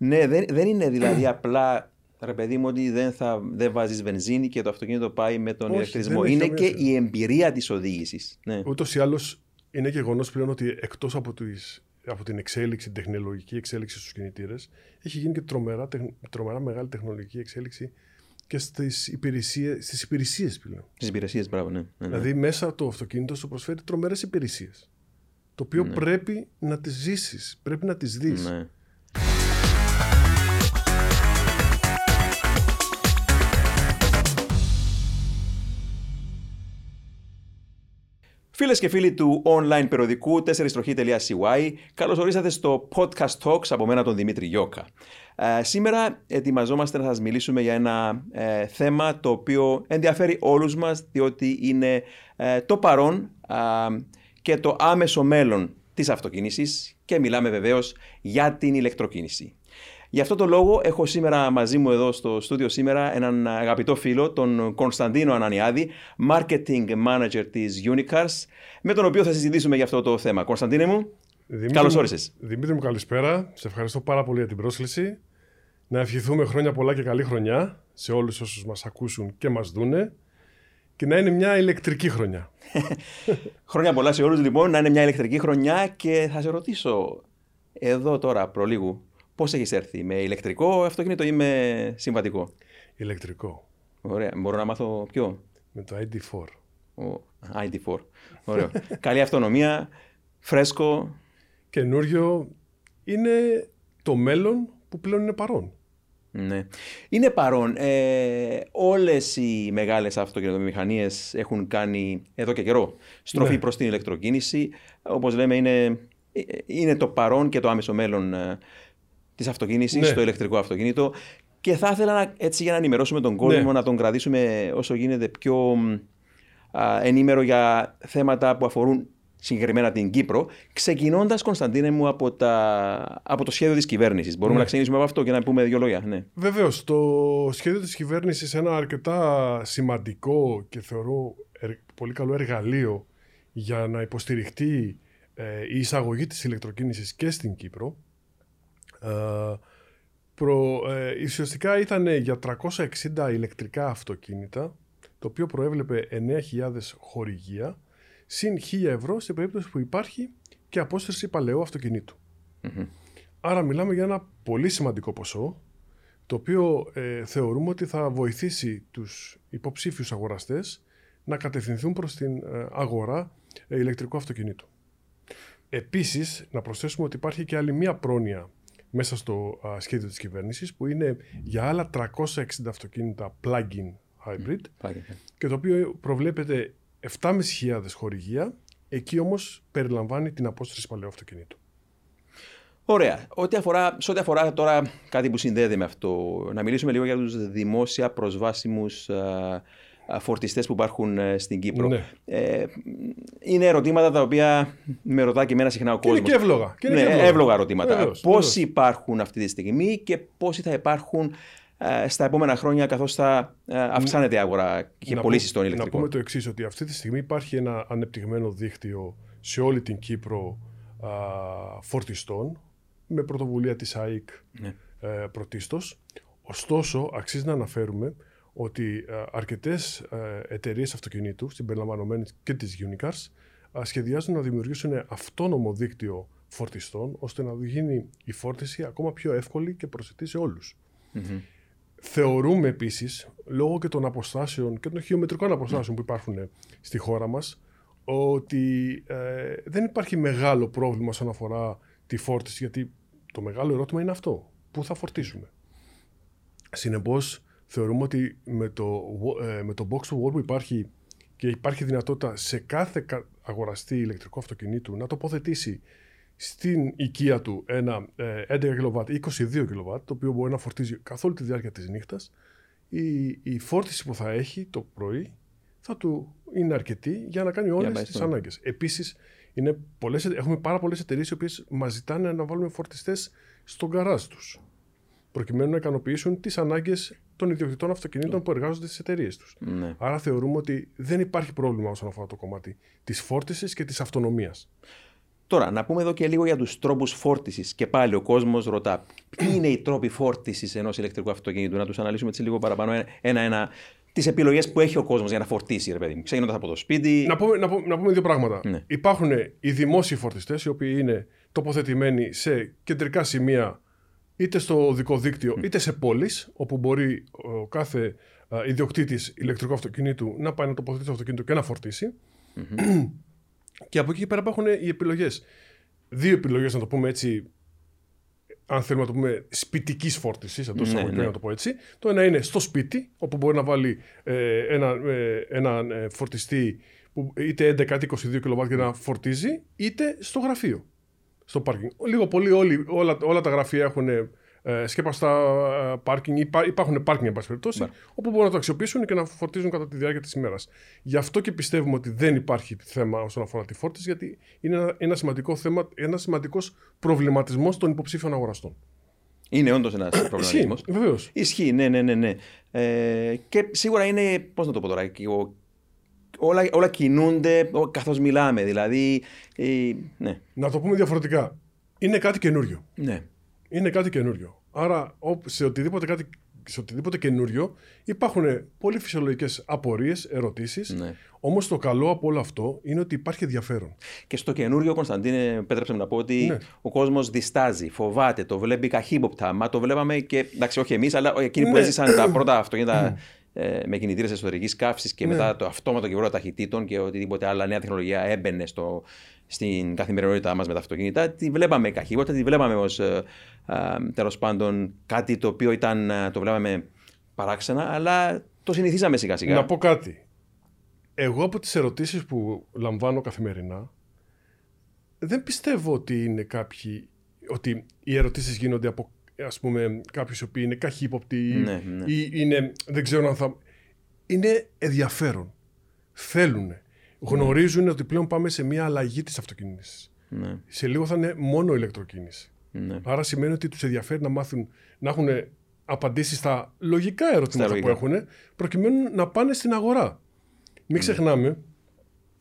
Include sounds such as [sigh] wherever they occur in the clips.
Ναι, δεν, δεν είναι δηλαδή απλά ρε παιδί μου ότι δεν, θα, δεν βάζεις βενζίνη και το αυτοκίνητο πάει με τον Όχι, ηλεκτρισμό. δεν έχει Είναι καμία και η εμπειρία της οδήγησης. Ναι. Ούτως ή άλλως είναι γεγονός πλέον ότι εκτός από, τις- από την εξέλιξη, την τεχνολογική εξέλιξη στους κινητήρες, έχει γίνει και τρομερά, τεχ- τρομερά μεγάλη τεχνολογική εξέλιξη και στις υπηρεσίες στις υπηρεσίες πλέον. Στις υπηρεσίες, μπράβο, ναι. ναι, ναι. Δηλαδή, μέσα το αυτοκίνητο σου προσφέρει τρομερές υπηρεσίες. Το οποίο Ναι. πρέπει να τις ζήσεις, πρέπει να τις δεις. Ναι. Φίλες και φίλοι του online περιοδικού 4στροχή.cy, καλώς ορίσατε στο Podcast Talks από μένα τον Δημήτρη Γιώκα. Ε, σήμερα ετοιμαζόμαστε να σας μιλήσουμε για ένα ε, θέμα το οποίο ενδιαφέρει όλους μας διότι είναι ε, το παρόν α, και το άμεσο μέλλον της αυτοκίνησης και μιλάμε βεβαίως για την ηλεκτροκίνηση. Γι' αυτό το λόγο έχω σήμερα μαζί μου εδώ στο στούντιο σήμερα έναν αγαπητό φίλο, τον Κωνσταντίνο Ανανιάδη, Marketing Manager της Unicars, με τον οποίο θα συζητήσουμε για αυτό το θέμα. Κωνσταντίνε μου, Δημήτρη καλώς μου- όρισες. Δημήτρη μου, καλησπέρα. Σε ευχαριστώ πάρα πολύ για την πρόσκληση. Να ευχηθούμε χρόνια πολλά και καλή χρονιά σε όλους όσους μας ακούσουν και μας δούνε και να είναι μια ηλεκτρική χρονιά. [laughs] Χρόνια πολλά σε όλους λοιπόν, να είναι μια ηλεκτρική χρονιά και θα σε ρωτήσω εδώ τώρα προλίγου πώς έχεις έρθει, με ηλεκτρικό αυτοκίνητο ή με συμβατικό; Ηλεκτρικό. Ωραία, μπορώ να μάθω ποιο; Με το ID4. Ο ID4. Ωραίο. [laughs] Καλή αυτονομία, φρέσκο, Καινούριο είναι το μέλλον που πλέον είναι παρόν. Ναι. Είναι παρόν. Ε, όλες οι μεγάλες αυτοκινητομηχανίες έχουν κάνει εδώ και καιρό στροφή Ναι. προς την ηλεκτροκίνηση. Όπως λέμε είναι, ε, είναι το παρόν και το άμεσο μέλλον ε, της αυτοκίνησης, Ναι. το ηλεκτρικό αυτοκίνητο. Και θα ήθελα να, έτσι για να ενημερώσουμε τον κόσμο, Ναι. να τον κρατήσουμε όσο γίνεται πιο μ, α, ενήμερο για θέματα που αφορούν συγκεκριμένα την Κύπρο, ξεκινώντας, Κωνσταντίνε μου, από, τα, από το σχέδιο της κυβέρνησης. Μπορούμε Ναι. να ξεκινήσουμε από αυτό και να πούμε δύο λόγια. Ναι. Βεβαίως, το σχέδιο της κυβέρνησης ένα αρκετά σημαντικό και θεωρώ ερ- πολύ καλό εργαλείο για να υποστηριχτεί ε, η εισαγωγή της ηλεκτροκίνησης και στην Κύπρο. Ε, προ, ε, ουσιαστικά ήταν για 360 ηλεκτρικά αυτοκίνητα, το οποίο προέβλεπε 9.000 χορηγία, συν 1.000 ευρώ σε περίπτωση που υπάρχει και απόσταση παλαιού αυτοκινήτου. Μμμ. Άρα μιλάμε για ένα πολύ σημαντικό ποσό, το οποίο ε, θεωρούμε ότι θα βοηθήσει τους υποψήφιους αγοραστές να κατευθυνθούν προς την ε, αγορά ε, ηλεκτρικού αυτοκινήτου. Επίσης, να προσθέσουμε ότι υπάρχει και άλλη μία πρόνοια μέσα στο α, σχέδιο της κυβέρνησης, που είναι για άλλα 360 αυτοκίνητα plug-in hybrid, Πάει. και το οποίο προβλέπεται 7.500 χορηγία, εκεί όμως περιλαμβάνει την απόσταση παλαιού αυτοκινήτου. Ωραία. Ό,τι αφορά, σε ό,τι αφορά τώρα κάτι που συνδέεται με αυτό, να μιλήσουμε λίγο για τους δημόσια προσβάσιμους α, α, φορτιστές που υπάρχουν ε, στην Κύπρο. Ναι. Ε, είναι ερωτήματα τα οποία με ρωτά και εμένα συχνά ο Και είναι κόσμος. και εύλογα. Και είναι ναι, και εύλογα. εύλογα ερωτήματα. Βεβαίως, πόσοι βεβαίως. υπάρχουν αυτή τη στιγμή και πόσοι θα υπάρχουν ε, στα επόμενα χρόνια καθώς θα ε, αυξάνεται η αγορά και Να πωλήσεις πού- των Να ηλεκτρικών. πούμε το εξής, ότι αυτή τη στιγμή υπάρχει ένα ανεπτυγμένο δίκτυο σε όλη την Κύπρο α, φορτιστών με πρωτοβουλία της ΑΕΚ Ναι. ε, πρωτίστως. Ωστόσο, αξίζει να αναφέρουμε ότι ε, αρκετές ε, εταιρείες αυτοκινήτου, συμπεριλαμβανομένης και της Unicars, α, σχεδιάζουν να δημιουργήσουν αυτόνομο δίκτυο φορτιστών, ώστε να γίνει η φόρτιση ακόμα πιο εύκολη και προσιτή σε όλους. Μμμ. Θεωρούμε επίσης, λόγω και των αποστάσεων και των χιλιομετρικών αποστάσεων που υπάρχουν στη χώρα μας, ότι ε, δεν υπάρχει μεγάλο πρόβλημα όσον αφορά τη φόρτιση, γιατί το μεγάλο ερώτημα είναι αυτό. Πού θα φορτίσουμε. Συνεπώς, θεωρούμε ότι με το, ε, με το box to wall που υπάρχει και υπάρχει δυνατότητα σε κάθε κα- αγοραστή ηλεκτρικό αυτοκινήτου να τοποθετήσει στην οικία του ένα ε, 11 kW ή 22 kW, το οποίο μπορεί να φορτίζει καθ' όλη τη διάρκεια της νύχτας, η, η φόρτιση που θα έχει το πρωί θα του είναι αρκετή για να κάνει να όλες πάει τις στο- ανάγκες. Επίσης, είναι πολλές, έχουμε πάρα πολλές εταιρείες οι οποίες μας ζητάνε να βάλουμε φορτιστές στον καράζ τους, προκειμένου να ικανοποιήσουν τις ανάγκες των ιδιοκτητών αυτοκινήτων που εργάζονται στις εταιρείες τους. Ναι. Άρα θεωρούμε ότι δεν υπάρχει πρόβλημα όσον αφορά το κομμάτι της φόρτισης και της αυτονομίας. Τώρα, να πούμε εδώ και λίγο για τους τρόπους φόρτισης. Και πάλι ο κόσμος ρωτά, ποιοι είναι οι τρόποι φόρτισης ενός ηλεκτρικού αυτοκίνητου, να τους αναλύσουμε έτσι λίγο παραπάνω ένα-ένα. Τις επιλογές που έχει ο κόσμος για να φορτίσει, ρε παιδί μου. Ξεκινώντας από το σπίτι. Να πούμε, να, πούμε, να πούμε δύο πράγματα. Ναι. Υπάρχουν οι δημόσιοι φορτιστές, οι οποίοι είναι τοποθετημένοι σε κεντρικά σημεία είτε στο οδικό δίκτυο είτε σε πόλεις, όπου μπορεί ο κάθε ιδιοκτήτης ηλεκτρικού αυτοκινήτου να πάει να τοποθετήσει το αυτοκίνητο και να φορτίσει. Mm-hmm. και από εκεί και πέρα υπάρχουν οι επιλογές. Δύο επιλογές, να το πούμε έτσι, αν θέλουμε να το πούμε σπιτικής φόρτισης, εντός ναι, ναι. να το πω έτσι. Το ένα είναι στο σπίτι, όπου μπορεί να βάλει ε, ένα, ε, ένα ε, φορτιστή που είτε 11 είτε 22 κιλοβάτ και να φορτίζει, είτε στο γραφείο, στο πάρκινγκ. Λίγο πολύ όλοι, όλα, όλα τα γραφεία έχουν ε, σκέπαστα πάρκινγκ, υπάρχουν πάρκινγκ εν πάση περιπτώσει, ναι. όπου μπορούν να το αξιοποιήσουν και να φορτίζουν κατά τη διάρκεια της ημέρας. Γι' αυτό και πιστεύουμε ότι δεν υπάρχει θέμα όσον αφορά τη φόρτιση, γιατί είναι ένα, ένα σημαντικό θέμα, ένας σημαντικός προβληματισμός των υποψήφιων αγοραστών. Είναι όντως ένας προβληματισμός. Βεβαίως. Ισχύει, ναι, ναι, ναι. ναι. Ε, και σίγουρα είναι, πώς να το πω τώρα, όλα, όλα κινούνται καθώς μιλάμε. Δηλαδή. Ε, ναι. Να το πούμε διαφορετικά. Είναι κάτι καινούριο. Ναι είναι κάτι καινούριο. Άρα σε οτιδήποτε, κάτι, σε οτιδήποτε καινούριο υπάρχουν πολύ φυσιολογικές απορίες, ερωτήσεις. Ναι. Όμως το καλό από όλο αυτό είναι ότι υπάρχει ενδιαφέρον. Και στο καινούριο, Κωνσταντίνε, επέτρεψε να πω ότι ναι. ο κόσμος διστάζει, φοβάται, το βλέπει καχύποπτα. Μα το βλέπαμε και. Εντάξει, όχι εμείς, αλλά εκείνοι ναι. που έζησαν τα πρώτα αυτοκίνητα ε, με κινητήρες εσωτερικής καύσης και ναι. μετά το αυτόματο κυβερνό ταχυτήτων και οτιδήποτε άλλα νέα τεχνολογία έμπαινε στο, στην καθημερινότητά μας με τα αυτοκίνητα. Τη βλέπαμε καχύποτα, τη βλέπαμε ως ε, ε, τέλος πάντων κάτι το οποίο ήταν, ε, το βλέπαμε παράξενα, αλλά το συνηθίζαμε σιγά σιγά. Να πω κάτι. Εγώ από τις ερωτήσεις που λαμβάνω καθημερινά δεν πιστεύω ότι είναι κάποιοι, ότι οι ερωτήσεις γίνονται από ας πούμε κάποιους οι οποίοι είναι καχύποπτοι ναι, ναι. ή είναι, δεν ξέρω αν θα... Είναι ενδιαφέρον. Θέλουν. Γνωρίζουν ότι πλέον πάμε σε μια αλλαγή της αυτοκίνησης. Ναι. Σε λίγο θα είναι μόνο ηλεκτροκίνηση. Ναι. Άρα σημαίνει ότι τους ενδιαφέρει να μάθουν, να έχουν απαντήσεις στα λογικά ερωτήματα που έχουν, προκειμένου να πάνε στην αγορά. Μην ναι. ξεχνάμε,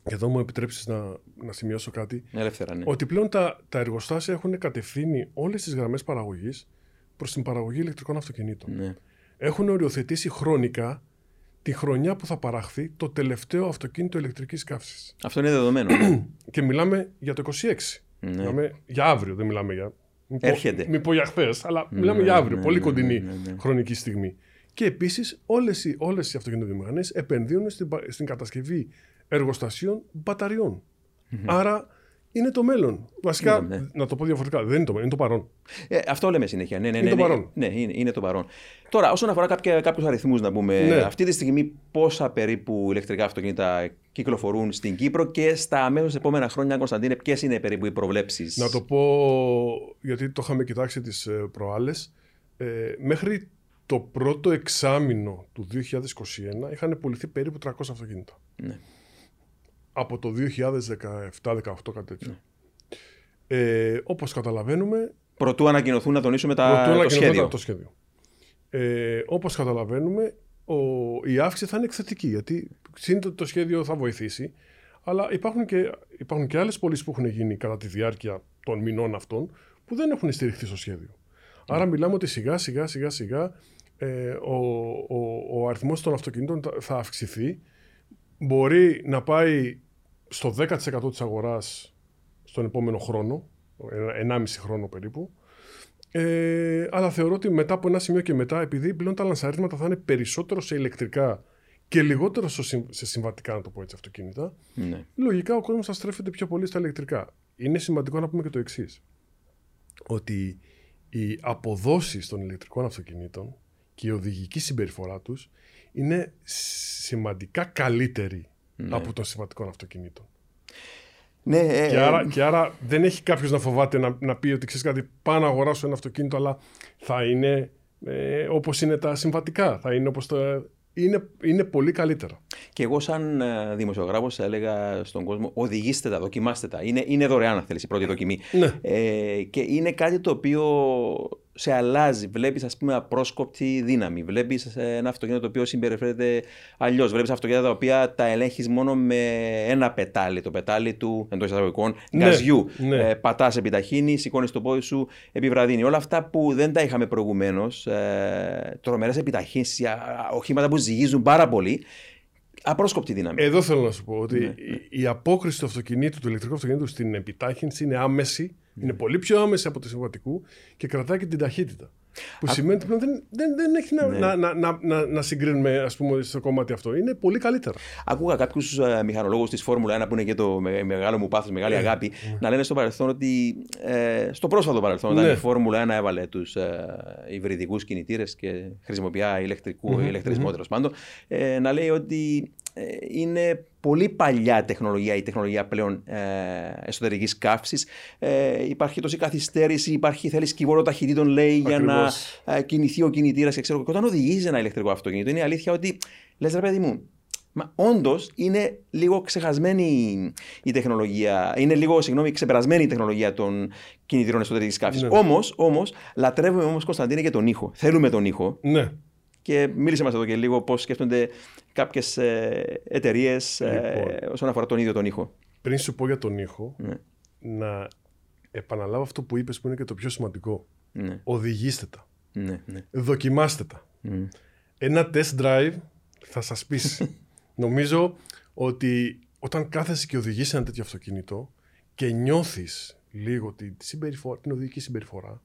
και εδώ μου επιτρέψεις να, να σημειώσω κάτι, Ελεύθερα, ναι. ότι πλέον τα, τα εργοστάσια έχουν κατευθύνει όλες τις γραμμές παραγωγής προς την παραγωγή ηλεκτρικών αυτοκινήτων. Ναι. Έχουν οριοθετήσει χρονικά τη χρονιά που θα παραχθεί το τελευταίο αυτοκίνητο ηλεκτρικής καύσης. Αυτό είναι δεδομένο. Ναι. [clears throat] και μιλάμε για το 26. Ναι. Μιλάμε για αύριο, δεν μιλάμε για μην Έρχεται. Μην πω για χθες, αλλά ναι, μιλάμε για αύριο. Ναι, πολύ ναι, κοντινή χρονική στιγμή. Και επίσης όλες οι, όλες οι αυτοκινητοβιομηχανίες επενδύουν στην, στην κατασκευή εργοστασίων μπαταριών. Άρα είναι το μέλλον. Βασικά, ναι, ναι. να το πω διαφορετικά, δεν είναι το μέλλον, είναι το παρόν. Ε, αυτό λέμε συνέχεια. Ναι, ναι, είναι ναι, το παρόν. Ναι, είναι, είναι το παρόν. Τώρα, όσον αφορά κάποιους αριθμούς, να πούμε, ναι. αυτή τη στιγμή πόσα περίπου ηλεκτρικά αυτοκίνητα κυκλοφορούν στην Κύπρο και στα αμέσως επόμενα χρόνια, Κωνσταντίνε, ποιες είναι περίπου οι προβλέψεις; Να το πω, γιατί το είχαμε κοιτάξει τις ε, προάλλες. Ε, μέχρι το πρώτο εξάμεινο του 2021 είχαν πουληθεί περίπου 300 αυτοκίνητα. Ναι από το 2017-2018 κάτι τέτοιο. Ναι. Ε, όπως καταλαβαίνουμε... Προτού ανακοινωθούν να τονίσουμε τα, το σχέδιο. Το σχέδιο. Ε, όπως καταλαβαίνουμε, ο, η αύξηση θα είναι εκθετική, γιατί σύντομα το σχέδιο θα βοηθήσει, αλλά υπάρχουν και, υπάρχουν και άλλες πωλήσεις που έχουν γίνει κατά τη διάρκεια των μηνών αυτών, που δεν έχουν στηριχθεί στο σχέδιο. Ναι. Άρα μιλάμε ότι σιγά σιγά σιγά σιγά ε, ο, ο, ο αριθμός των αυτοκινήτων θα αυξηθεί, μπορεί να πάει στο 10% της αγοράς στον επόμενο χρόνο, 1,5 χρόνο περίπου. Ε, αλλά θεωρώ ότι μετά από ένα σημείο και μετά, επειδή πλέον τα λανσαρίσματα θα είναι περισσότερο σε ηλεκτρικά και λιγότερο σε συμβατικά, να το πω έτσι, αυτοκίνητα, ναι. λογικά ο κόσμος θα στρέφεται πιο πολύ στα ηλεκτρικά. Είναι σημαντικό να πούμε και το εξής. Ότι οι αποδόσεις των ηλεκτρικών αυτοκινήτων και η οδηγική συμπεριφορά τους είναι σημαντικά καλύτερη ναι. από των συμβατικών αυτοκινήτων. Ναι, ε, και, άρα, ε, και άρα δεν έχει κάποιος να φοβάται να, να πει ότι ξέρεις κάτι, πάω να αγοράσω ένα αυτοκίνητο, αλλά θα είναι ε, όπως είναι τα συμβατικά. Θα είναι όπως τα. Είναι, είναι πολύ καλύτερα. Και εγώ, σαν ε, δημοσιογράφος, έλεγα στον κόσμο: Οδηγήστε τα, δοκιμάστε τα. Είναι, είναι δωρεάν, αν θέλεις, η πρώτη δοκιμή. Ναι. Ε, και είναι κάτι το οποίο σε αλλάζει. Βλέπεις, ας πούμε, απρόσκοπτη δύναμη. Βλέπεις ένα αυτοκίνητο το οποίο συμπεριφέρεται αλλιώς. Βλέπεις αυτοκίνητα τα οποία τα ελέγχεις μόνο με ένα πετάλι. Το πετάλι του εντός εισαγωγικών ναι, γκαζιού. Ναι. Ε, Πατάς, επιταχύνει, σηκώνεις το πόδι σου, επιβραδύνει. Όλα αυτά που δεν τα είχαμε προηγουμένως. Ε, Τρομερές επιταχύνσεις, οχήματα που ζυγίζουν πάρα πολύ απρόσκοπτη δύναμη. Εδώ θέλω να σου πω ότι ναι. η απόκριση του αυτοκινήτου, του ηλεκτρικού αυτοκινήτου στην επιτάχυνση είναι άμεση, ναι. είναι πολύ πιο άμεση από το συμβατικού και κρατάει και την ταχύτητα. Που Α... σημαίνει ότι δεν, δεν, δεν έχει να, ναι. να, να, να, να, συγκρίνουμε ας πούμε, στο κομμάτι αυτό. Είναι πολύ καλύτερα. Άκουγα κάποιους uh, μηχανολόγους της Φόρμουλα 1 που είναι και το με, μεγάλο μου πάθος, μεγάλη ναι. αγάπη, ναι. να λένε στο παρελθόν ότι. Ε, στο πρόσφατο παρελθόν, όταν η Φόρμουλα 1 έβαλε τους ε, υβριδικούς κινητήρες και χρησιμοποιά ηλεκτρικού, mm-hmm. ηλεκτρισμό τέλος πάντων, ε, να λέει ότι ε, είναι πολύ παλιά τεχνολογία, η τεχνολογία πλέον ε, εσωτερικής καύσης. Ε, υπάρχει τόση καθυστέρηση, υπάρχει θέλεις κυβόρο ταχυτήτων λέει για να ε, κινηθεί ο κινητήρας και ξέρω. Και όταν οδηγήσει ένα ηλεκτρικό αυτοκίνητο είναι αλήθεια ότι λες ρε παιδί μου, Μα όντως είναι λίγο ξεχασμένη η τεχνολογία, είναι λίγο συγγνώμη, ξεπερασμένη η τεχνολογία των κινητήρων εσωτερικής καύσης. Ναι. Όμως, όμως, λατρεύουμε όμως Κωνσταντίνε και τον ήχο. Θέλουμε τον ήχο. Ναι. Και μίλησε μας εδώ και λίγο πώς σκέφτονται κάποιες εταιρείες ε, λοιπόν, όσον αφορά τον ίδιο τον ήχο. Πριν σου πω για τον ήχο, ναι. να επαναλάβω αυτό που είπες που είναι και το πιο σημαντικό. Ναι. Οδηγήστε τα. Ναι, ναι. Δοκιμάστε τα. Ένα test drive θα σας πείσει. [laughs] Νομίζω ότι όταν κάθεσαι και οδηγείς ένα τέτοιο αυτοκίνητο και νιώθεις λίγο την, συμπεριφορά, την οδηγική συμπεριφορά,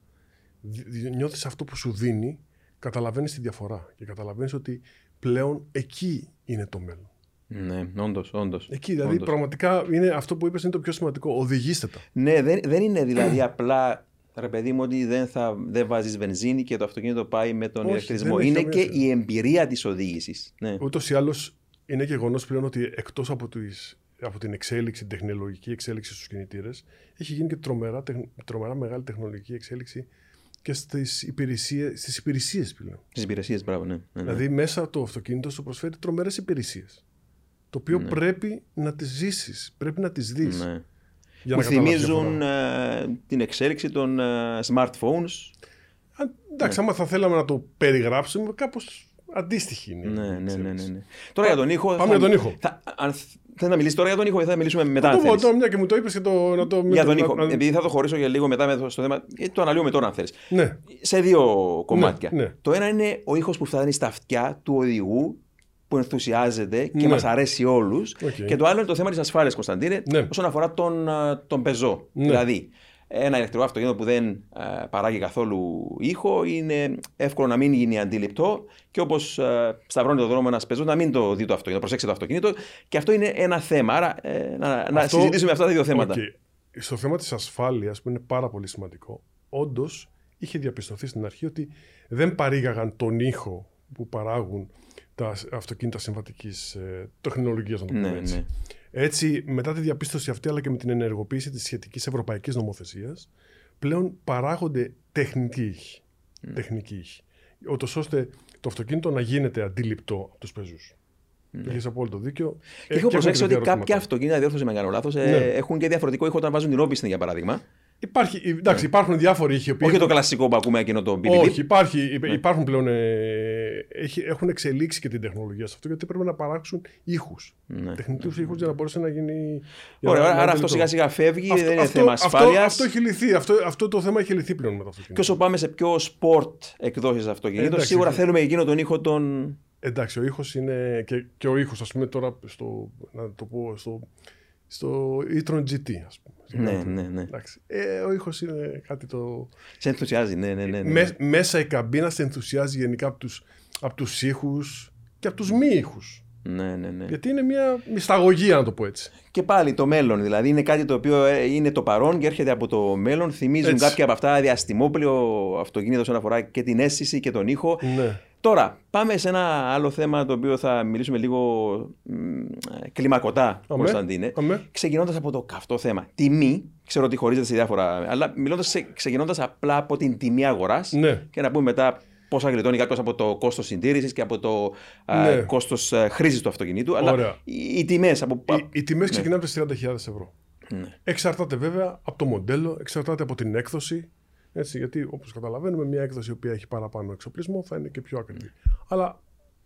νιώθεις αυτό που σου δίνει, καταλαβαίνεις τη διαφορά και καταλαβαίνεις ότι πλέον εκεί είναι το μέλλον. Ναι, όντως, όντως. Εκεί, δηλαδή όντως. πραγματικά είναι αυτό που είπες είναι το πιο σημαντικό. Οδηγήστε τα. Ναι, δεν, δεν είναι δηλαδή απλά ρε παιδί μου ότι δεν, θα, δεν βάζεις βενζίνη και το αυτοκίνητο πάει με τον Όχι, ηλεκτρισμό. Είναι και η εμπειρία της οδήγησης. Ναι. Ούτως ή άλλως είναι γεγονός πλέον ότι εκτός από, από την εξέλιξη, την τεχνολογική εξέλιξη στους κινητήρες, έχει γίνει και τρομερά, τρομερά μεγάλη τεχνολογική εξέλιξη και στις υπηρεσίες στις υπηρεσίες πλέον. Στις υπηρεσίες, μπράβο, ναι. ναι. ναι. Δηλαδή, μέσα το αυτοκίνητο σου προσφέρει τρομερές υπηρεσίες. Το οποίο ναι. πρέπει να τις ζήσεις, πρέπει να τις δεις. Ναι. Για που θυμίζουν uh, την εξέλιξη των uh, smartphones. Α, εντάξει, ναι. άμα θα θέλαμε να το περιγράψουμε, κάπως αντίστοιχη είναι. Ναι, ναι, ναι, ναι, Τώρα για τον ήχο. Πάμε θα... για τον ήχο. Θα, αν Θες να μιλήσεις τώρα για τον ήχο ή θα μιλήσουμε μετά. Θα το πω τώρα, μια και μου το είπες και το. Να το για τον ήχο. Να... Επειδή θα το χωρίσω για λίγο μετά στο θέμα. Ε, το αναλύουμε τώρα, αν θέλεις. Ναι. Σε δύο κομμάτια. Ναι, ναι. Το ένα είναι ο ήχος που φτάνει στα αυτιά του οδηγού που ενθουσιάζεται και ναι. μας αρέσει όλους. Okay. Και το άλλο είναι το θέμα της ασφάλειας, Κωνσταντίνε, ναι. όσον αφορά τον, τον πεζό. Ναι. Δηλαδή, ένα ηλεκτρικό αυτοκίνητο που δεν ε, παράγει καθόλου ήχο είναι εύκολο να μην γίνει αντιληπτό και όπως ε, σταυρώνει το δρόμο ένας πεζός να μην το δει το αυτοκίνητο, προσέξει το αυτοκίνητο. Και αυτό είναι ένα θέμα. Άρα ε, να, να συζητήσουμε αυτά τα δύο θέματα. Okay. Στο θέμα της ασφάλειας, που είναι πάρα πολύ σημαντικό, όντως είχε διαπιστωθεί στην αρχή ότι δεν παρήγαγαν τον ήχο που παράγουν τα αυτοκίνητα συμβατικής ε, τεχνολογίας, να το πούμε ναι, έτσι. Ναι. Έτσι, μετά τη διαπίστωση αυτή, αλλά και με την ενεργοποίηση της σχετικής ευρωπαϊκής νομοθεσίας, πλέον παράγονται τεχνικοί ήχοι. Mm. Τεχνικοί ήχοι. ώστε το αυτοκίνητο να γίνεται αντίληπτο από τους πεζούς. Mm. Έχει απόλυτο δίκιο. Και έχω προσέξει ότι κάποια αυτοκίνητα, διόρθωση με κάνω λάθος, ε, ναι. έχουν και διαφορετικό ήχο όταν βάζουν την όπισθη, για παράδειγμα. Υπάρχει, εντάξει, υπάρχουν διάφοροι ήχοι. Όχι το κλασικό που ακούμε εκείνο το BBB. Όχι, υπάρχει, ναι. υπάρχουν πλέον. Ε, έχουν εξελίξει και την τεχνολογία σε αυτό γιατί πρέπει να παράξουν ήχους. Ναι. Τεχνητούς ναι. ήχους για να μπορέσει να γίνει. Ωραία, άρα αυτό σιγά σιγά φεύγει, αυτό, δεν είναι αυτό, θέμα ασφάλειας. Αυτό, αυτό, έχει λυθεί. Αυτό, αυτό το θέμα έχει λυθεί πλέον με το αυτοκίνητο. Και όσο πάμε σε πιο sport εκδόσεις αυτοκινήτων, σίγουρα θέλουμε εκείνο τον ήχο τον. Εντάξει, ο ήχος είναι. Και, και ο ήχος, ας πούμε τώρα, στο, να το πω, στο, στο e-tron GT, ας πούμε. Ναι, ναι, ναι. Ε, ο ήχος είναι κάτι το. Σε ενθουσιάζει, ναι, ναι. ναι, ναι. μέσα η καμπίνα σε ενθουσιάζει γενικά από τους από τους ήχους και από τους μη ήχους. Ναι, ναι, ναι. Γιατί είναι μια μυσταγωγία, να το πω έτσι. Και πάλι το μέλλον. Δηλαδή είναι κάτι το οποίο ε, είναι το παρόν και έρχεται από το μέλλον. Θυμίζουν έτσι. κάποια από αυτά διαστημόπλαιο αυτοκίνητος όσον αφορά και την αίσθηση και τον ήχο. Ναι. Τώρα, πάμε σε ένα άλλο θέμα το οποίο θα μιλήσουμε λίγο κλιμακωτά, Κωνσταντίνε. Ξεκινώντας από το καυτό θέμα. Τιμή, ξέρω ότι χωρίζεται σε διάφορα. Αλλά ξεκινώντας απλά από την τιμή αγοράς ναι. και να πούμε μετά πόσα γλιτώνει κάποιος από το κόστος συντήρησης και από το ναι. κόστος ε, χρήσης του αυτοκινήτου. Αλλά οι, οι τιμές. Από... Οι, οι τιμές ναι. ξεκινάνε από τις 30.000 ευρώ. Ναι. Εξαρτάται βέβαια από το μοντέλο, εξαρτάται από την έκδοση Έτσι, γιατί όπως καταλαβαίνουμε, μια έκδοση η οποία έχει παραπάνω εξοπλισμό θα είναι και πιο ακριβή. Αλλά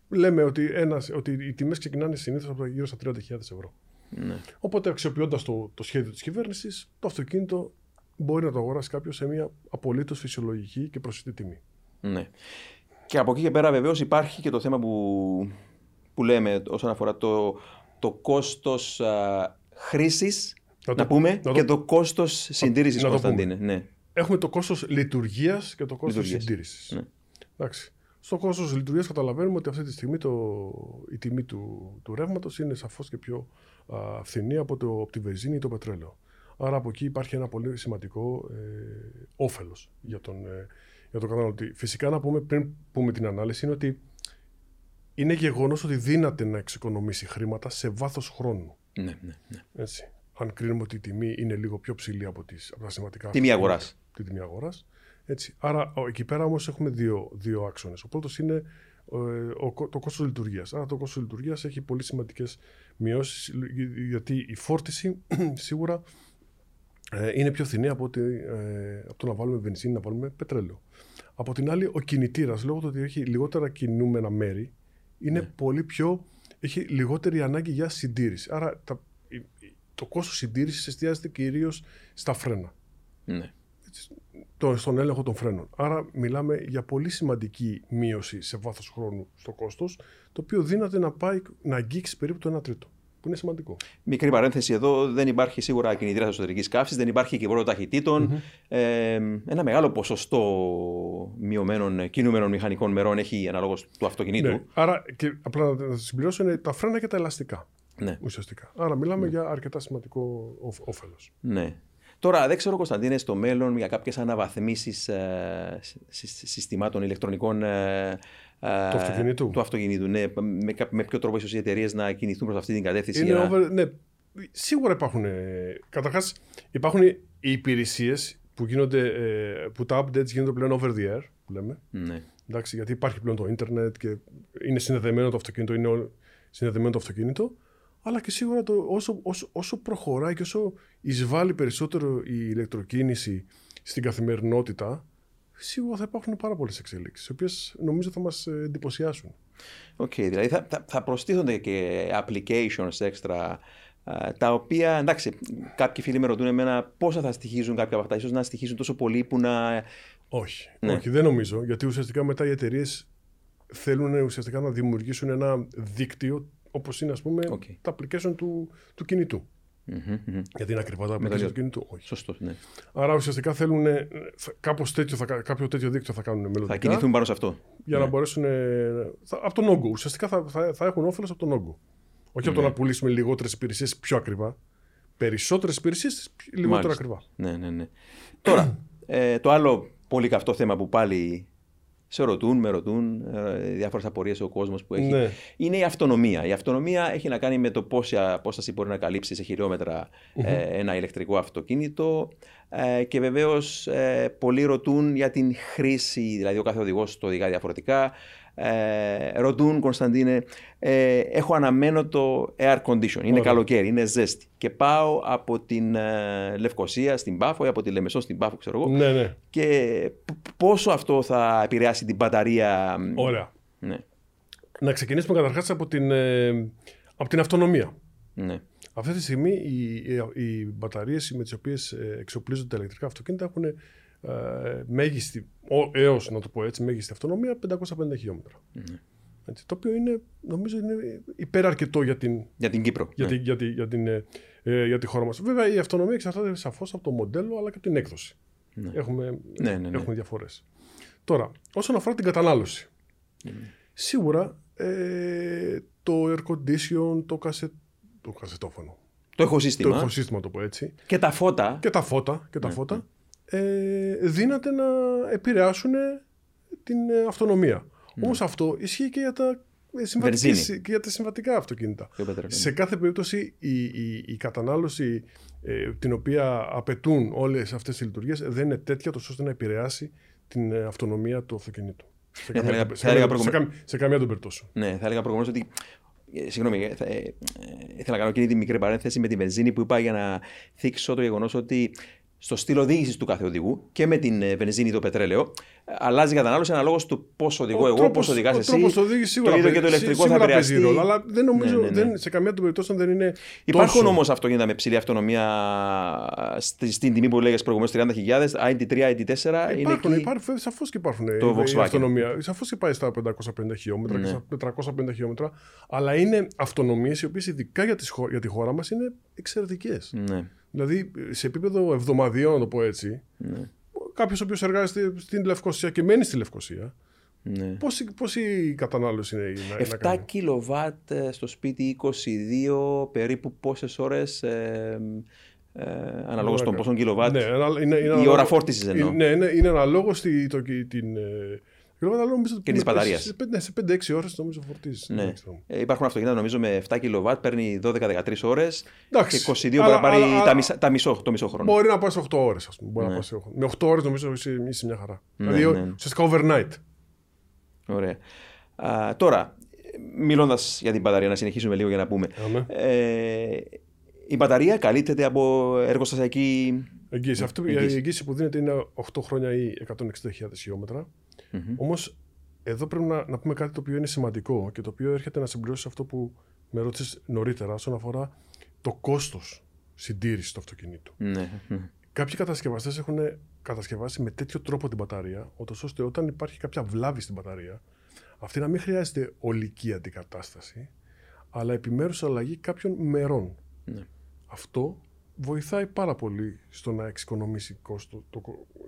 λέμε ότι, ένας, ότι οι τιμές ξεκινάνε συνήθως από γύρω στα 30.000 ευρώ. Ναι. Οπότε, αξιοποιώντας το, το σχέδιο της κυβέρνησης, το αυτοκίνητο μπορεί να το αγοράσει κάποιος σε μια απολύτως φυσιολογική και προσιτή τιμή. Ναι. Και από εκεί και πέρα, βεβαίως, υπάρχει και το θέμα που, που λέμε όσον αφορά το, το κόστος χρήσης. Να, το- πούμε να το- και το κόστος συντήρησης, να το Κωνσταντίνε. Ναι. Έχουμε το κόστος λειτουργίας και το κόστος Λειτουργίας. συντήρησης. Ναι. Εντάξει. Στο κόστος λειτουργίας καταλαβαίνουμε ότι αυτή τη στιγμή το, η τιμή του, του ρεύματος είναι σαφώς και πιο α, φθηνή από, το, από τη βενζίνη ή το πετρέλαιο. Άρα από εκεί υπάρχει ένα πολύ σημαντικό ε, όφελος για τον, ε, για τον καταναλωτή. Φυσικά να πούμε πριν πούμε την ανάλυση είναι ότι είναι γεγονός ότι δύναται να εξοικονομήσει χρήματα σε βάθος χρόνου. Ναι, ναι, ναι. Έτσι. Αν κρίνουμε ότι η τιμή είναι λίγο πιο ψηλή από, τις, από τα συμβατικά. Τιμή αυτοκίνητα, αγοράς. Τη τιμή αγοράς. Άρα ο- εκεί πέρα όμως έχουμε δύο, δύο άξονες. Ο πρώτος είναι ε, ο, κο- το κόστος λειτουργίας. Άρα το κόστος λειτουργίας έχει πολύ σημαντικές μειώσεις, γιατί η φόρτιση [clears throat] σίγουρα ε, είναι πιο φθηνή από, ότι, ε, από το να βάλουμε βενζίνη, να βάλουμε πετρέλαιο. Από την άλλη, ο κινητήρας, λόγω του ότι έχει λιγότερα κινούμενα μέρη, είναι πολύ πιο. έχει λιγότερη ανάγκη για συντήρηση. Άρα τα, η- η- το κόστος συντήρησης εστιάζεται κυρίως στα φρένα. ναι. Το, στον έλεγχο των φρένων. Άρα μιλάμε για πολύ σημαντική μείωση σε βάθος χρόνου στο κόστος, το οποίο δύναται να, πάει, να αγγίξει περίπου το 1 τρίτο. Που είναι σημαντικό. Μικρή παρένθεση εδώ, δεν υπάρχει σίγουρα κινητήρα εσωτερικής καύσης, δεν υπάρχει κυβέρνο ταχυτήτων. Ε, ένα μεγάλο ποσοστό μειωμένων κινούμενων μηχανικών μερών έχει αναλόγως του αυτοκινήτου. Ναι. Άρα, και απλά να να συμπληρώσω, είναι τα φρένα και τα ελαστικά. Ναι. Ουσιαστικά. Άρα μιλάμε για αρκετά σημαντικό όφελος. ναι. Τώρα, δεν ξέρω, Κωνσταντίνε, στο μέλλον για κάποιες αναβαθμίσεις συστημάτων ηλεκτρονικών. ε, ε, Του αυτοκινήτου. Του αυτοκινήτου, ναι. Με, κα- με ποιο τρόπο ίσως οι εταιρείες να κινηθούν προς αυτή την κατεύθυνση. Είναι για να- over, ναι, σίγουρα υπάρχουν. Ε, Καταρχάς, υπάρχουν οι υπηρεσίες που, γίνονται, ε, που τα updates γίνονται πλέον over the air, που λέμε. Ναι. Εντάξει, γιατί υπάρχει πλέον το ίντερνετ και είναι συνδεδεμένο το αυτοκίνητο, είναι όλο- συνδεδεμένο το αυτοκίνητο. Αλλά και σίγουρα το, όσο, όσο, όσο προχωράει και όσο εισβάλλει περισσότερο η ηλεκτροκίνηση στην καθημερινότητα, σίγουρα θα υπάρχουν πάρα πολλές εξελίξεις, οι οποίες νομίζω θα μας εντυπωσιάσουν. Οκ, δηλαδή θα, θα, θα προστίθονται και applications έξτρα α, τα οποία, εντάξει, κάποιοι φίλοι με ρωτούν εμένα πόσα θα στοιχίζουν κάποια από αυτά, ίσως να στοιχίζουν τόσο πολύ που να... Όχι, Ναι. όχι, δεν νομίζω. Γιατί ουσιαστικά μετά οι εταιρείες θέλουν ουσιαστικά να δημιουργήσουν ένα δίκτυο όπως είναι ας πούμε Οκ. τα application του, του κινητού. Μμμ, μμμ. Γιατί είναι ακριβά τα application Μεταξύ- του κινητού; Όχι. Σωστό, ναι. Άρα ουσιαστικά θέλουν ε, θα- κάπως τέτοιο, θα, κα- κάποιο τέτοιο δίκτυο θα κάνουν μελλοντικά. Θα κινηθούν πάνω σε αυτό. για να μπορέσουν. ε, θα- από τον όγκο. Ουσιαστικά θα, θα, θα έχουν όφελος από τον όγκο. Όχι από το Ναι. να πουλήσουμε λιγότερες υπηρεσίες πιο ακριβά. Περισσότερες υπηρεσίες λιγότερα Μάλιστα. ακριβά. Ναι, ναι, ναι. Τώρα, ε, το άλλο πολύ καυτό θέμα που πάλι σε ρωτούν, με ρωτούν, ε, διάφορες απορίες ο κόσμος που έχει, Ναι. είναι η αυτονομία. Η αυτονομία έχει να κάνει με το πόση απόσταση μπορεί να καλύψει σε χιλιόμετρα ε, ένα ηλεκτρικό αυτοκίνητο ε, και βεβαίως ε, πολλοί ρωτούν για την χρήση, δηλαδή ο κάθε οδηγός το οδηγά διαφορετικά, ε, ρωτούν, Κωνσταντίνε, ε, έχω αναμένο το air condition. Είναι Ωραία. καλοκαίρι, είναι ζέστη. Και πάω από την ε, Λευκοσία στην Πάφο ή από τη Λεμεσό στην Πάφο, ξέρω εγώ. Ναι, ναι. Και π- πόσο αυτό θα επηρεάσει την μπαταρία. Ωραία. Ναι, Να ξεκινήσουμε καταρχάς από, την, ε, από την αυτονομία. ναι. Αυτή τη στιγμή οι, οι, οι μπαταρίες με τις οποίες εξοπλίζονται τα ηλεκτρικά αυτοκίνητα έχουν ε, μέγιστη, έως να το πω έτσι, μέγιστη αυτονομία 550 χιλιόμετρα. Έτσι, το οποίο είναι, νομίζω είναι υπεραρκετό για την, Για την Κύπρο. για, ναι. τη, για, τη, για, την, ε, ε, για τη χώρα μας. Βέβαια η αυτονομία εξαρτάται σαφώς από το μοντέλο αλλά και από την έκδοση. Ναι. Έχουμε, Ναι, ναι, ναι. έχουμε διαφορές. Τώρα, όσον αφορά την κατανάλωση. Σίγουρα ε, το air condition, το, κασε, το κασετόφωνο, Το το εχοσύστημα ηχοσύστημα το πω έτσι, και τα φώτα. και τα φώτα, και τα Ναι, φώτα ε, δύναται να επηρεάσουν την ε, αυτονομία. Όμως αυτό ισχύει και για τα, ε, συμβατικές- Βενζίνη. και για τα συμβατικά αυτοκίνητα. και πετρέλαιο. Σε κάθε περίπτωση η, η, η κατανάλωση ε, την οποία απαιτούν όλες αυτές οι λειτουργίες δεν είναι τέτοια τόσο ώστε να επηρεάσει την ε, αυτονομία του αυτοκινήτου. Σε Ναι, θα καμία, έλεγα- σε θα έλεγα καμία- σε προηγουμένως- καμία- σε καμία των περιπτώσεων. Ναι, θα έλεγα προηγουμένω ότι. Ε, Συγγνώμη, ε, θα, ε, ε, ήθελα να κάνω εκείνη τη μικρή παρένθεση με τη βενζίνη που είπα για να θίξω το γεγονός ότι στο στυλ οδήγησης του κάθε οδηγού και με την ε, βενζίνη ή το πετρέλαιο, ε, αλλάζει η κατανάλωση αναλόγω του πώ οδηγώ εγώ, πώς οδηγάς εσύ. Ο τρόπος οδήγησης σίγουρα το ίδιο και το ηλεκτρικό θα επηρεαστεί. Ρόλο, αλλά δεν νομίζω, ναι, ναι, ναι. Δεν, σε καμία των περιπτώσεων δεν είναι. Υπάρχουν όμως αυτοκίνητα με ψηλή αυτονομία στη, στην τιμή που λέγες προηγουμένως 30.000, ID3, ID4. Υπάρχουν, είναι υπάρχουν, σαφώς και υπάρχουν το η, αυτονομία. Σαφώς και πάει στα 550 χιλιόμετρα και στα 450 χιλιόμετρα. Αλλά είναι αυτονομίες οι οποίες ειδικά για, για τη χώρα μας είναι εξαιρετικές. Ναι. Δηλαδή σε επίπεδο εβδομαδιών, να το πω έτσι, ναι. κάποιος ο οποίος εργάζεται στην Λευκοσία και μένει στη Λευκοσία, ναι. Πόση, κατανάλωση είναι να, 7 κιλοβάτ ε, στο σπίτι, 22 περίπου πόσες ώρες ε, ε, αναλόγως των πόσων κιλοβάτ ναι, είναι, είναι η ώρα φόρτισης εννοώ. Ναι, είναι, είναι αναλόγως τη, το, την, ε, και της μπαταρίας. Σε 5-6 ώρες νομίζω φορτίζει. Ναι. Ε, υπάρχουν αυτοκίνητα νομίζω με 7 κιλοβάτ, παίρνει 12-13 ώρες. Και 22 μπορεί να πάρει τα μισά, τα μισό, το μισό χρόνο. Μπορεί να πάει σε 8 ώρες, ας πούμε. Ναι. Με 8 ώρες νομίζω είσαι, είσαι μια χαρά. Ναι, δηλαδή ναι. ουσιαστικά overnight. Ωραία. Α, τώρα, μιλώντας για την μπαταρία, να συνεχίσουμε λίγο για να πούμε. Ε, η μπαταρία καλύπτεται από εργοστασιακή εγγύηση. Αυτή η εγγύηση που δίνεται είναι 8 χρόνια ή 160.000 χιλιόμετρα. Mm-hmm. Όμως εδώ πρέπει να, να πούμε κάτι το οποίο είναι σημαντικό και το οποίο έρχεται να συμπληρώσει αυτό που με ρώτησες νωρίτερα όσον αφορά το κόστος συντήρησης του αυτοκινήτου. Ναι. Κάποιοι κατασκευαστές έχουν κατασκευάσει με τέτοιο τρόπο την μπαταρία, ώστε όταν υπάρχει κάποια βλάβη στην μπαταρία, αυτή να μην χρειάζεται ολική αντικατάσταση, αλλά επιμέρους αλλαγή κάποιων μερών. Ναι. Αυτό βοηθάει πάρα πολύ στο να εξοικονομήσει κόστο, το,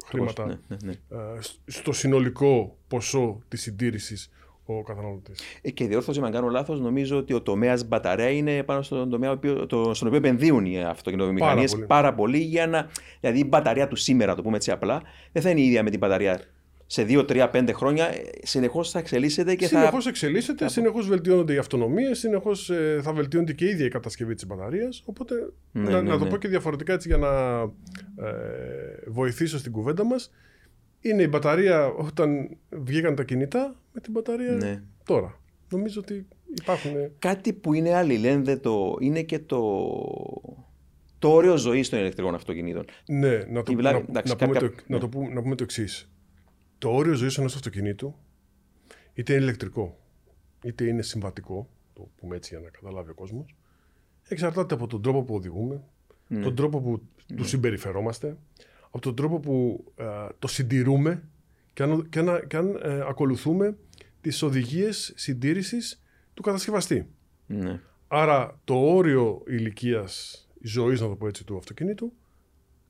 χρήματα ναι, ναι, ναι. Ε, στο συνολικό ποσό της συντήρησης ο καταναλωτής. Ε, και διόρθωση, αν κάνω λάθος, νομίζω ότι ο τομέας μπαταρέα είναι πάνω στον τομέα το, στον οποίο επενδύουν οι αυτοκινητοβιομηχανίες πάρα, πάρα, πολύ. Για να, δηλαδή η μπαταρία του σήμερα, το πούμε έτσι απλά, δεν θα είναι η ίδια με την μπαταρία σε 2-3-5 χρόνια ε, συνεχώς θα εξελίσσεται και συνεχώς θα. Συνεχώς εξελίσσεται, θα... συνεχώς βελτιώνονται οι αυτονομίες, συνεχώς ε, θα βελτιώνεται και η ίδια η κατασκευή της μπαταρίας. Οπότε ναι, να, ναι, να, το ναι. πω και διαφορετικά έτσι για να ε, βοηθήσω στην κουβέντα μας. Είναι η μπαταρία όταν βγήκαν τα κινητά με την μπαταρία ναι. τώρα. Νομίζω ότι υπάρχουν. Κάτι που είναι αλληλένδετο είναι και το, το όριο ζωής των ηλεκτρικών αυτοκινήτων. Ναι, να το, να, να, πούμε, το, να, το πούμε, να πούμε το εξής το όριο ζωής ενός αυτοκινήτου είτε είναι ηλεκτρικό είτε είναι συμβατικό, το πούμε έτσι για να καταλάβει ο κόσμος, εξαρτάται από τον τρόπο που οδηγούμε, ναι. τον τρόπο που ναι. του συμπεριφερόμαστε, από τον τρόπο που ε, το συντηρούμε και αν, και αν, και αν ε, ακολουθούμε τις οδηγίες συντήρησης του κατασκευαστή. Ναι. Άρα το όριο ηλικίας ζωής, να το πω έτσι, του αυτοκίνητου,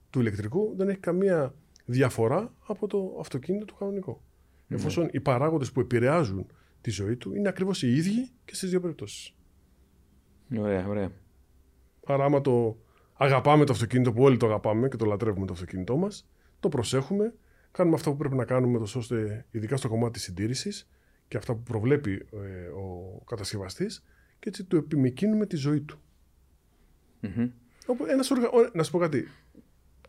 του ηλεκτρικού, δεν έχει καμία διαφορά από το αυτοκίνητο του κανονικό. Ναι. Εφόσον οι παράγοντες που επηρεάζουν τη ζωή του είναι ακριβώς οι ίδιοι και στις δύο περιπτώσεις. Ωραία, ωραία. Άρα, άμα το αγαπάμε το αυτοκίνητο που όλοι το αγαπάμε και το λατρεύουμε το αυτοκίνητό μας, το προσέχουμε, κάνουμε αυτό που πρέπει να κάνουμε, τόσο ώστε ειδικά στο κομμάτι της συντήρησης και αυτά που προβλέπει ε, ο κατασκευαστής, και έτσι του επιμηκύνουμε τη ζωή του. Mm-hmm. Ένας οργα... Να σου πω κάτι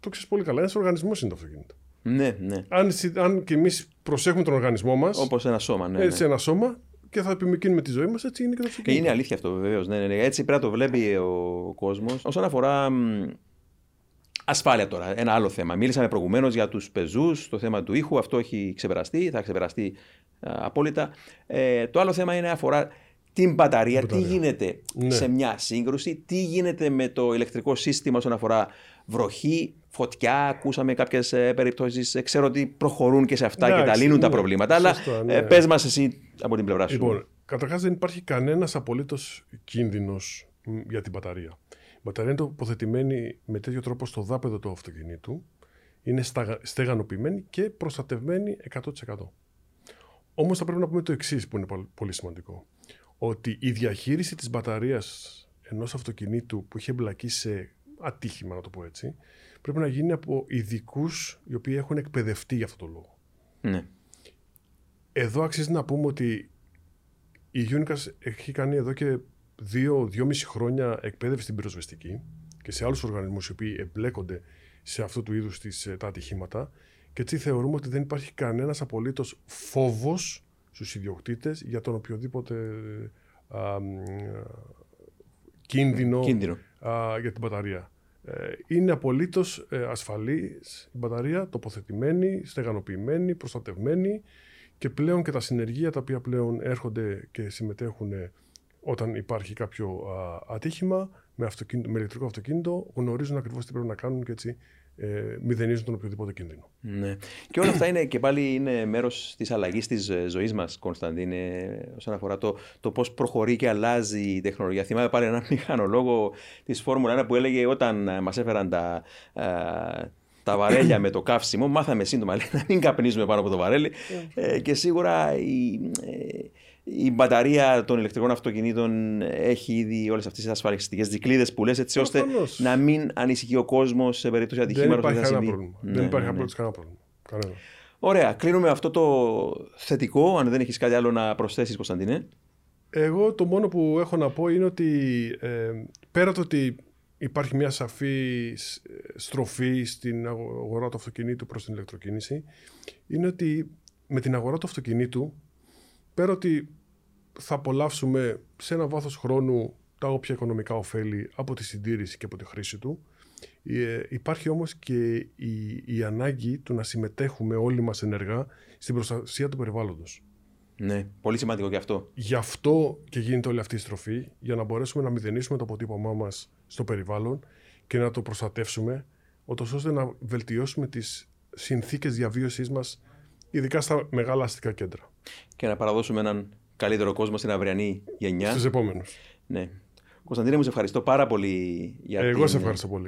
το ξέρεις πολύ καλά. Ένας οργανισμός είναι το αυτοκίνητο. Ναι, ναι. Αν, αν και εμείς προσέχουμε τον οργανισμό μας. Όπως ένα σώμα, ναι. Έτσι, ναι. ένα σώμα και θα επιμηκύνουμε τη ζωή μας, έτσι είναι και το αυτοκίνητο. Είναι αλήθεια αυτό, βεβαίως. Ναι, ναι, ναι. Έτσι πρέπει να το βλέπει ο κόσμος. Όσον αφορά ασφάλεια τώρα, ένα άλλο θέμα. Μίλησαμε προηγουμένως για τους πεζούς, το θέμα του ήχου. Αυτό έχει ξεπεραστεί, θα ξεπεραστεί απόλυτα. Ε, το άλλο θέμα είναι αφορά την μπαταρία, τι γίνεται ναι. σε μια σύγκρουση, τι γίνεται με το ηλεκτρικό σύστημα όσον αφορά βροχή, φωτιά. Ακούσαμε κάποιες περιπτώσεις. Ε, ξέρω ότι προχωρούν και σε αυτά και τα λύνουν τα ναι. προβλήματα. αλλά ναι. Ε, πες μας εσύ από την πλευρά σου. Λοιπόν, καταρχάς δεν υπάρχει κανένας απολύτως κίνδυνος για την μπαταρία. Η μπαταρία είναι τοποθετημένη με τέτοιο τρόπο στο δάπεδο του αυτοκινήτου. Είναι στεγανοποιημένη και προστατευμένη 100%. Όμως θα πρέπει να πούμε το εξής που είναι πολύ σημαντικό ότι η διαχείριση της μπαταρίας ενός αυτοκινήτου που έχει εμπλακεί σε ατύχημα, να το πω έτσι, πρέπει να γίνει από ειδικούς οι οποίοι έχουν εκπαιδευτεί για αυτό το λόγο. Ναι. Εδώ αξίζει να πούμε ότι η Unicas έχει κάνει εδώ και δύο-δυόμιση χρόνια εκπαίδευση στην πυροσβεστική και σε άλλους οργανισμούς οι οποίοι εμπλέκονται σε αυτού του είδους τις, τα ατυχήματα και έτσι θεωρούμε ότι δεν υπάρχει κανένας απολύτως φόβος στους ιδιοκτήτες για τον οποιοδήποτε α, κίνδυνο, κίνδυνο. Α, για την μπαταρία. Ε, είναι απολύτως ε, ασφαλής η μπαταρία, τοποθετημένη, στεγανοποιημένη, προστατευμένη και πλέον και τα συνεργεία τα οποία πλέον έρχονται και συμμετέχουν όταν υπάρχει κάποιο ατύχημα με, αυτοκίνητο, με ηλεκτρικό αυτοκίνητο, γνωρίζουν ακριβώς τι πρέπει να κάνουν και έτσι ε, μηδενίζουν τον οποιοδήποτε κίνδυνο. Ναι. Και όλα αυτά είναι και πάλι είναι μέρος της αλλαγής της ε, ζωής μας, Κωνσταντίνε, όσον αφορά το, το πώς προχωρεί και αλλάζει η τεχνολογία. Θυμάμαι πάλι έναν μηχανολόγο της Φόρμουλα 1 που έλεγε όταν ε, μας έφεραν τα, ε, τα βαρέλια με το καύσιμο, μάθαμε σύντομα λέει, να μην καπνίζουμε πάνω από το βαρέλι. Ναι. και σίγουρα η, η μπαταρία των ηλεκτρικών αυτοκινήτων έχει ήδη όλες αυτές τις ασφαλιστικές δικλείδες που λες, έτσι ώστε να μην ανησυχεί ο κόσμος σε περίπτωση ατυχήματος. Δεν υπάρχει κανένα πρόβλημα. Ναι, δεν υπάρχει ναι, ναι. κανένα πρόβλημα. Κανένα. Ωραία. Κλείνουμε αυτό το θετικό. Αν δεν έχεις κάτι άλλο να προσθέσεις, Κωνσταντίνε. Εγώ το μόνο που έχω να πω είναι ότι ε, πέρα το ότι υπάρχει μια σαφή στροφή στην αγορά του αυτοκινήτου προς την ηλεκτροκίνηση, είναι ότι με την αγορά του αυτοκινήτου πέρα ότι θα απολαύσουμε σε ένα βάθος χρόνου τα όποια οικονομικά ωφέλη από τη συντήρηση και από τη χρήση του, ε, υπάρχει όμως και η, η ανάγκη του να συμμετέχουμε όλοι μας ενεργά στην προστασία του περιβάλλοντος. Ναι, πολύ σημαντικό και αυτό. Γι' αυτό και γίνεται όλη αυτή η στροφή, για να μπορέσουμε να μηδενίσουμε το αποτύπωμά μας στο περιβάλλον και να το προστατεύσουμε, ώστε να βελτιώσουμε τις συνθήκες διαβίωσής μας, ειδικά στα μεγάλα αστικά κέντρα και να παραδώσουμε έναν καλύτερο κόσμο στην αυριανή γενιά. Στους επόμενους. Ναι. Κωνσταντίνε, μου σε ευχαριστώ πάρα πολύ για Εγώ σε ευχαριστώ πολύ.